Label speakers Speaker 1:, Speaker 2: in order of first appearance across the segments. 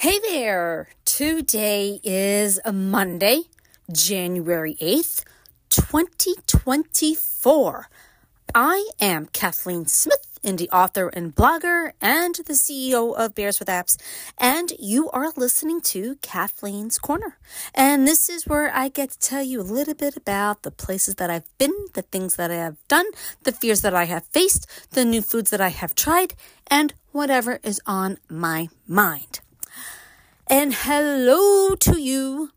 Speaker 1: Hey there! Today is a Monday, January 8th, 2024. I am Kathleen Smith, indie author and blogger, and the CEO of Bears with Apps, and you are listening to Kathleen's Corner. And this is where I get to tell you a little bit about the places that I've been, the things that I have done, the fears that I have faced, the new foods that I have tried, and whatever is on my mind. And hello to you.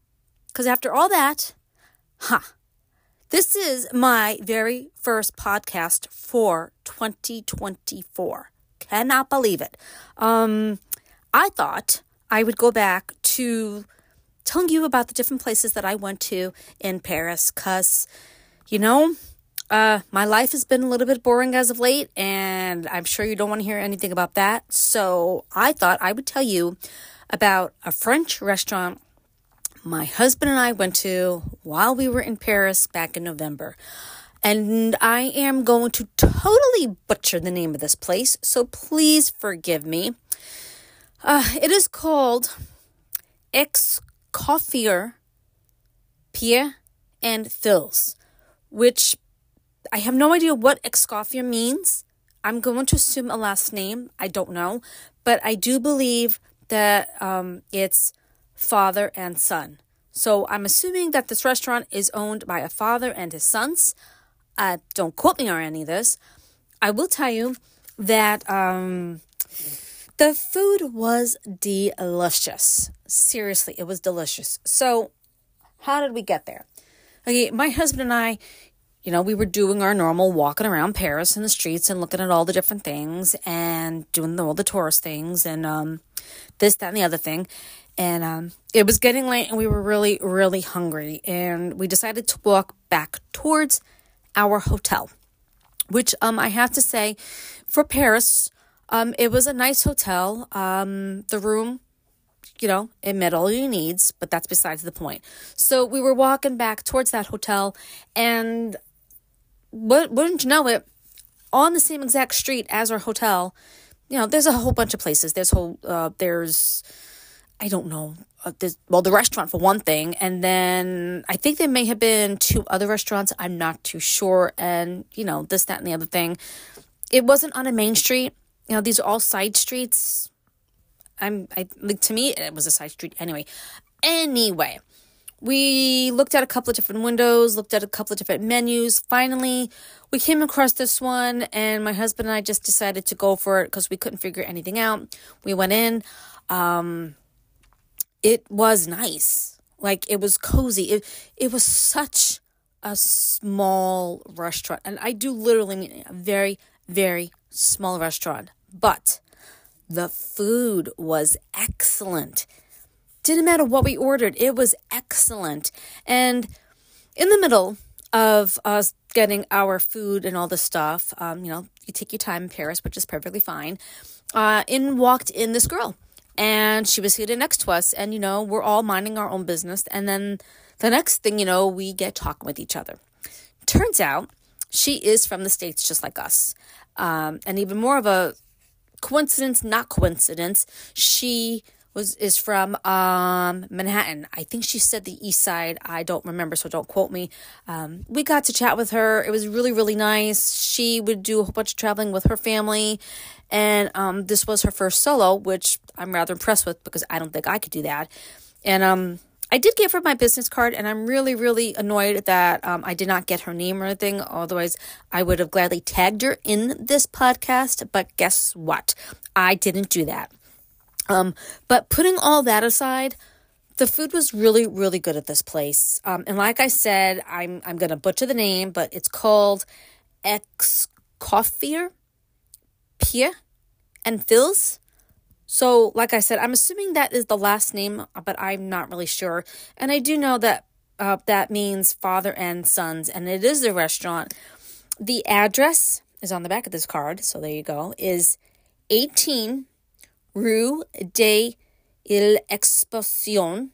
Speaker 1: Because after all that, huh, this is my very first podcast for 2024. Cannot believe it. Um, I thought I would go back to telling you about the different places that I went to in Paris because, you know, uh, my life has been a little bit boring as of late, and I'm sure you don't want to hear anything about that. So I thought I would tell you about a French restaurant my husband and I went to while we were in Paris back in November. And I am going to totally butcher the name of this place, so please forgive me. Uh, it is called Escoffier Pierre and Fils, which I have no idea what Escoffier means. I'm going to assume a last name. I don't know. But I do believe that um, it's father and son. So I'm assuming that this restaurant is owned by a father and his sons. Uh, don't quote me on any of this. I will tell you that um, the food was delicious. Seriously, it was delicious. So, how did we get there? Okay, my husband and I, you know, we were doing our normal walking around Paris in the streets and looking at all the different things and doing all the tourist things and um, this, that, and the other thing. And um, it was getting late and we were really, really hungry. And we decided to walk back towards our hotel, which um, I have to say, for Paris, um, it was a nice hotel. Um, the room you know, it met all your needs, but that's besides the point. So we were walking back towards that hotel, and wouldn't you know it, on the same exact street as our hotel, you know, there's a whole bunch of places. There's whole uh, there's I don't know. Uh, there's, well, the restaurant for one thing, and then I think there may have been two other restaurants. I'm not too sure, and you know this, that, and the other thing. It wasn't on a main street. You know, these are all side streets. I'm I like to me it was a side street anyway. Anyway, we looked at a couple of different windows, looked at a couple of different menus. Finally, we came across this one, and my husband and I just decided to go for it because we couldn't figure anything out. We went in. Um, it was nice. Like it was cozy. It it was such a small restaurant, and I do literally mean a very very small restaurant, but the food was excellent. Didn't matter what we ordered, it was excellent. And in the middle of us getting our food and all the stuff, um, you know, you take your time in Paris, which is perfectly fine. Uh, in walked in this girl, and she was seated next to us, and you know, we're all minding our own business. And then the next thing you know, we get talking with each other. Turns out she is from the States, just like us. Um, and even more of a coincidence, not coincidence, she was is from um, Manhattan. I think she said the East Side. I don't remember, so don't quote me. Um, we got to chat with her. It was really really nice. She would do a whole bunch of traveling with her family, and um, this was her first solo, which I'm rather impressed with because I don't think I could do that. And um, I did give her my business card, and I'm really, really annoyed that um, I did not get her name or anything. Otherwise, I would have gladly tagged her in this podcast. But guess what? I didn't do that. Um, but putting all that aside, the food was really, really good at this place. Um, and like I said, I'm I'm gonna butcher the name, but it's called Escoffier Pierre and Fils. So, like I said, I'm assuming that is the last name, but I'm not really sure. And I do know that uh, that means father and sons, and it is a restaurant. The address is on the back of this card, so there you go. Is 18 Rue de l'Exposition.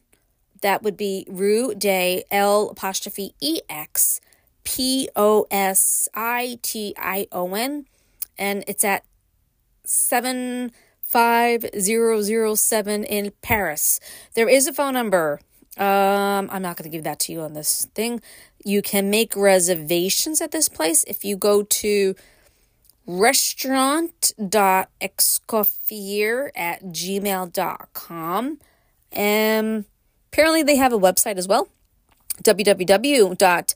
Speaker 1: That would be Rue de L apostrophe E X P O S I T I O N. And it's at 75007 in Paris. There is a phone number. Um, I'm not going to give that to you on this thing. You can make reservations at this place if you go to restaurant.escoffier at gmail.com. And apparently they have a website as well www.philippe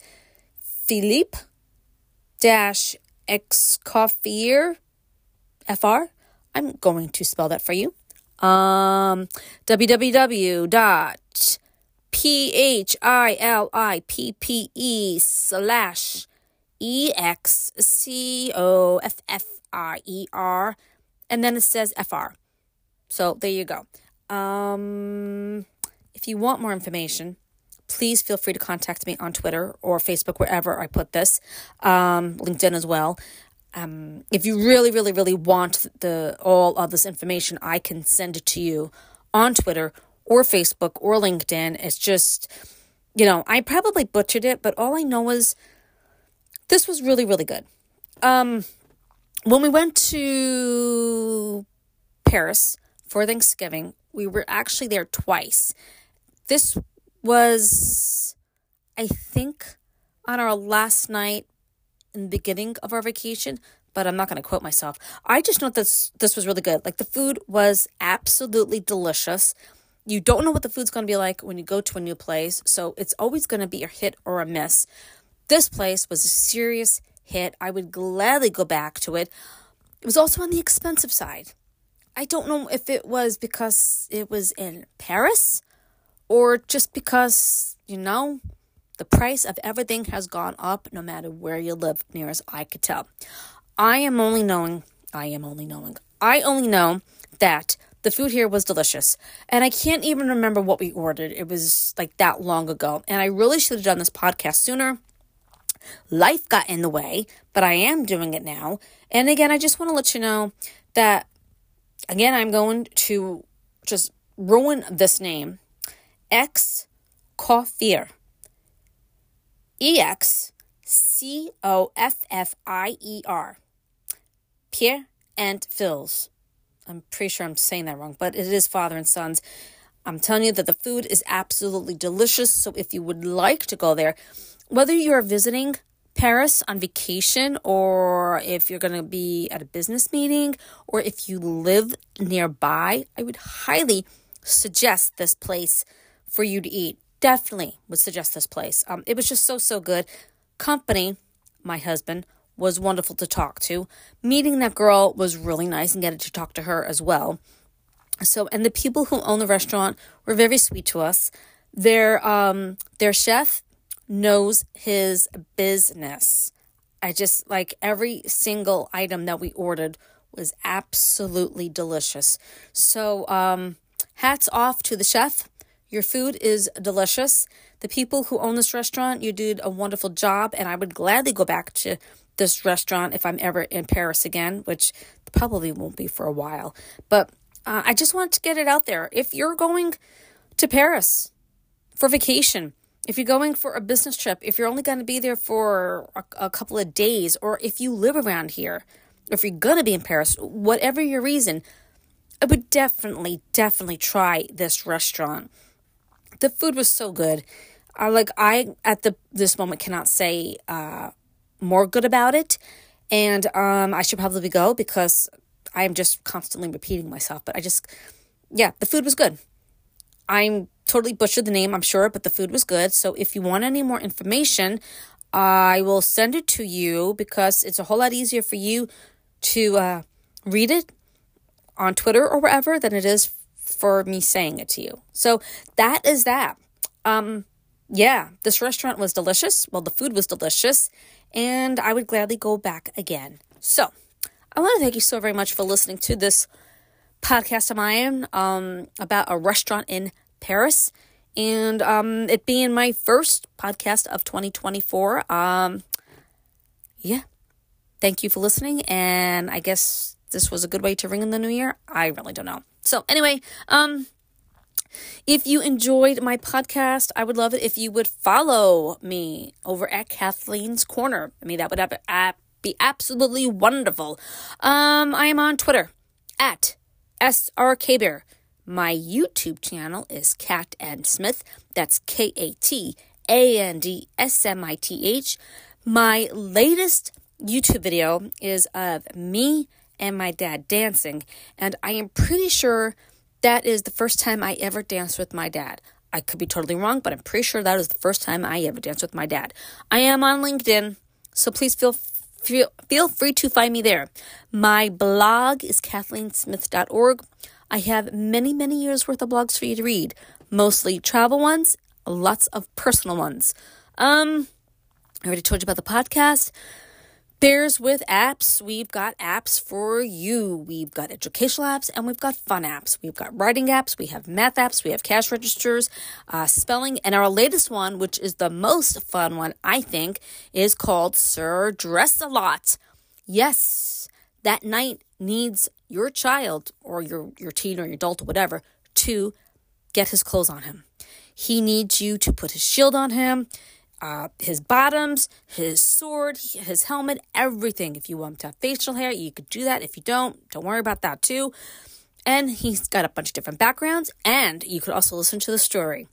Speaker 1: excoffier fr. i'm going to spell that for you um www.philippe slash E X C O F F R E R, and then it says F R. So there you go. Um, if you want more information, please feel free to contact me on Twitter or Facebook, wherever I put this, um, LinkedIn as well. Um, if you really, really, really want the all of this information, I can send it to you on Twitter or Facebook or LinkedIn. It's just, you know, I probably butchered it, but all I know is this was really, really good. Um, when we went to Paris for Thanksgiving, we were actually there twice. This was, I think, on our last night in the beginning of our vacation, but I'm not going to quote myself. I just know this this was really good. Like the food was absolutely delicious. You don't know what the food's going to be like when you go to a new place, so it's always going to be a hit or a miss. This place was a serious hit. I would gladly go back to it. It was also on the expensive side. I don't know if it was because it was in Paris or just because, you know, the price of everything has gone up no matter where you live, near as I could tell. I am only knowing, I am only knowing, I only know that the food here was delicious. And I can't even remember what we ordered. It was like that long ago. And I really should have done this podcast sooner. Life got in the way, but I am doing it now. And again, I just want to let you know that, again, I'm going to just ruin this name X Coffier. E X C O F F I E R. Pierre and Phil's. I'm pretty sure I'm saying that wrong, but it is father and sons. I'm telling you that the food is absolutely delicious. So if you would like to go there, whether you're visiting Paris on vacation or if you're going to be at a business meeting or if you live nearby, I would highly suggest this place for you to eat. Definitely would suggest this place. Um, it was just so, so good. Company, my husband, was wonderful to talk to. Meeting that girl was really nice and getting to talk to her as well. So, and the people who own the restaurant were very sweet to us. Their um, their chef knows his business. I just like every single item that we ordered was absolutely delicious. So, um, hats off to the chef. Your food is delicious. The people who own this restaurant, you did a wonderful job, and I would gladly go back to this restaurant if I'm ever in Paris again, which probably won't be for a while. But uh, I just want to get it out there. If you're going to Paris for vacation, if you're going for a business trip, if you're only going to be there for a, a couple of days, or if you live around here, if you're going to be in Paris, whatever your reason, I would definitely, definitely try this restaurant. The food was so good. I like I at the this moment cannot say uh, more good about it, and um, I should probably go because I'm just constantly repeating myself. But I just, yeah, the food was good. I'm totally butchered the name, I'm sure, but the food was good. So if you want any more information, I will send it to you because it's a whole lot easier for you to uh, read it on Twitter or wherever than it is for me saying it to you. So that is that. Um, yeah, this restaurant was delicious. Well, the food was delicious, and I would gladly go back again. So I want to thank you so very much for listening to this podcast of mine um, about a restaurant in Paris. And um, it being my first podcast of 2024. Um, yeah. Thank you for listening. And I guess this was a good way to ring in the new year. I really don't know. So, anyway, um, if you enjoyed my podcast, I would love it if you would follow me over at Kathleen's Corner. I mean, that would be absolutely wonderful. Um, I am on Twitter at SRK Bear. My YouTube channel is Kat and Smith. That's K A T A N D S M I T H. My latest YouTube video is of me and my dad dancing, and I am pretty sure that is the first time I ever danced with my dad. I could be totally wrong, but I'm pretty sure that is the first time I ever danced with my dad. I am on LinkedIn, so please feel feel, feel free to find me there. My blog is kathleensmith.org. I have many, many years worth of blogs for you to read, mostly travel ones, lots of personal ones. Um, I already told you about the podcast. Bears with apps. We've got apps for you. We've got educational apps and we've got fun apps. We've got writing apps. We have math apps. We have cash registers, uh, spelling. And our latest one, which is the most fun one, I think, is called Sir Dress a Lot. Yes, that knight needs your child or your, your teen or your adult or whatever to get his clothes on him. He needs you to put his shield on him uh, his bottoms, his sword, his helmet, everything. If you want him to have facial hair, you could do that. If you don't, don't worry about that too. And he's got a bunch of different backgrounds, and you could also listen to the story.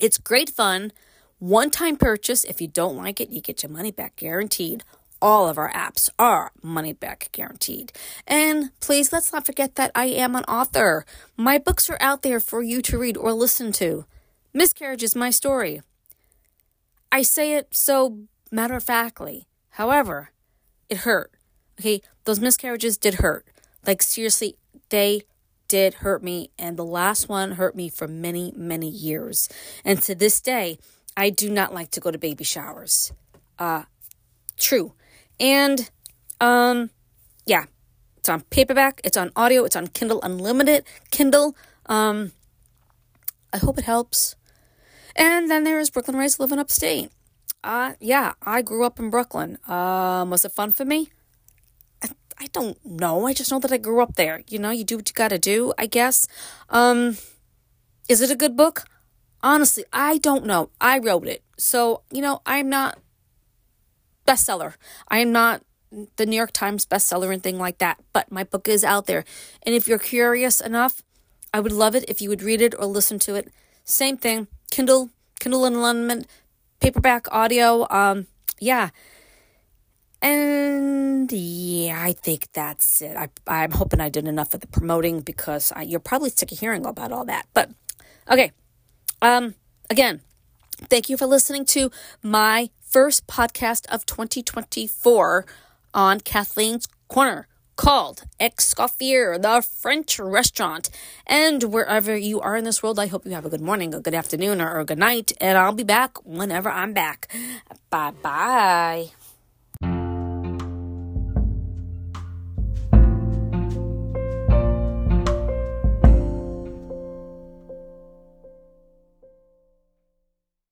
Speaker 1: It's great fun. One time purchase. If you don't like it, you get your money back guaranteed. All of our apps are money back guaranteed. And please let's not forget that I am an author. My books are out there for you to read or listen to. Miscarriage is my story. I say it so matter of factly. However, it hurt. Okay, those miscarriages did hurt. Like, seriously, they did hurt me. And the last one hurt me for many, many years. And to this day, I do not like to go to baby showers. Uh, true. And, um, yeah, it's on paperback, it's on audio, it's on Kindle Unlimited, Kindle. Um, I hope it helps. And then there is Brooklyn Rice living upstate. Uh, yeah, I grew up in Brooklyn. Um, was it fun for me? I, I don't know. I just know that I grew up there. You know, you do what you gotta do, I guess. Um, is it a good book? Honestly, I don't know. I wrote it. So, you know, I'm not bestseller. I am not the New York Times bestseller and thing like that, but my book is out there. And if you're curious enough, I would love it if you would read it or listen to it. Same thing. Kindle, Kindle Unlimited, paperback audio. Um, yeah. And yeah, I think that's it. I, I'm hoping I did enough of the promoting because I, you're probably sick of hearing about all that. But okay. Um, again, thank you for listening to my first podcast of 2024 on Kathleen's Corner called Escoffier, the French restaurant. And wherever you are in this world, I hope you have a good morning, a good afternoon, or a good night. And I'll be back whenever I'm back. Bye bye.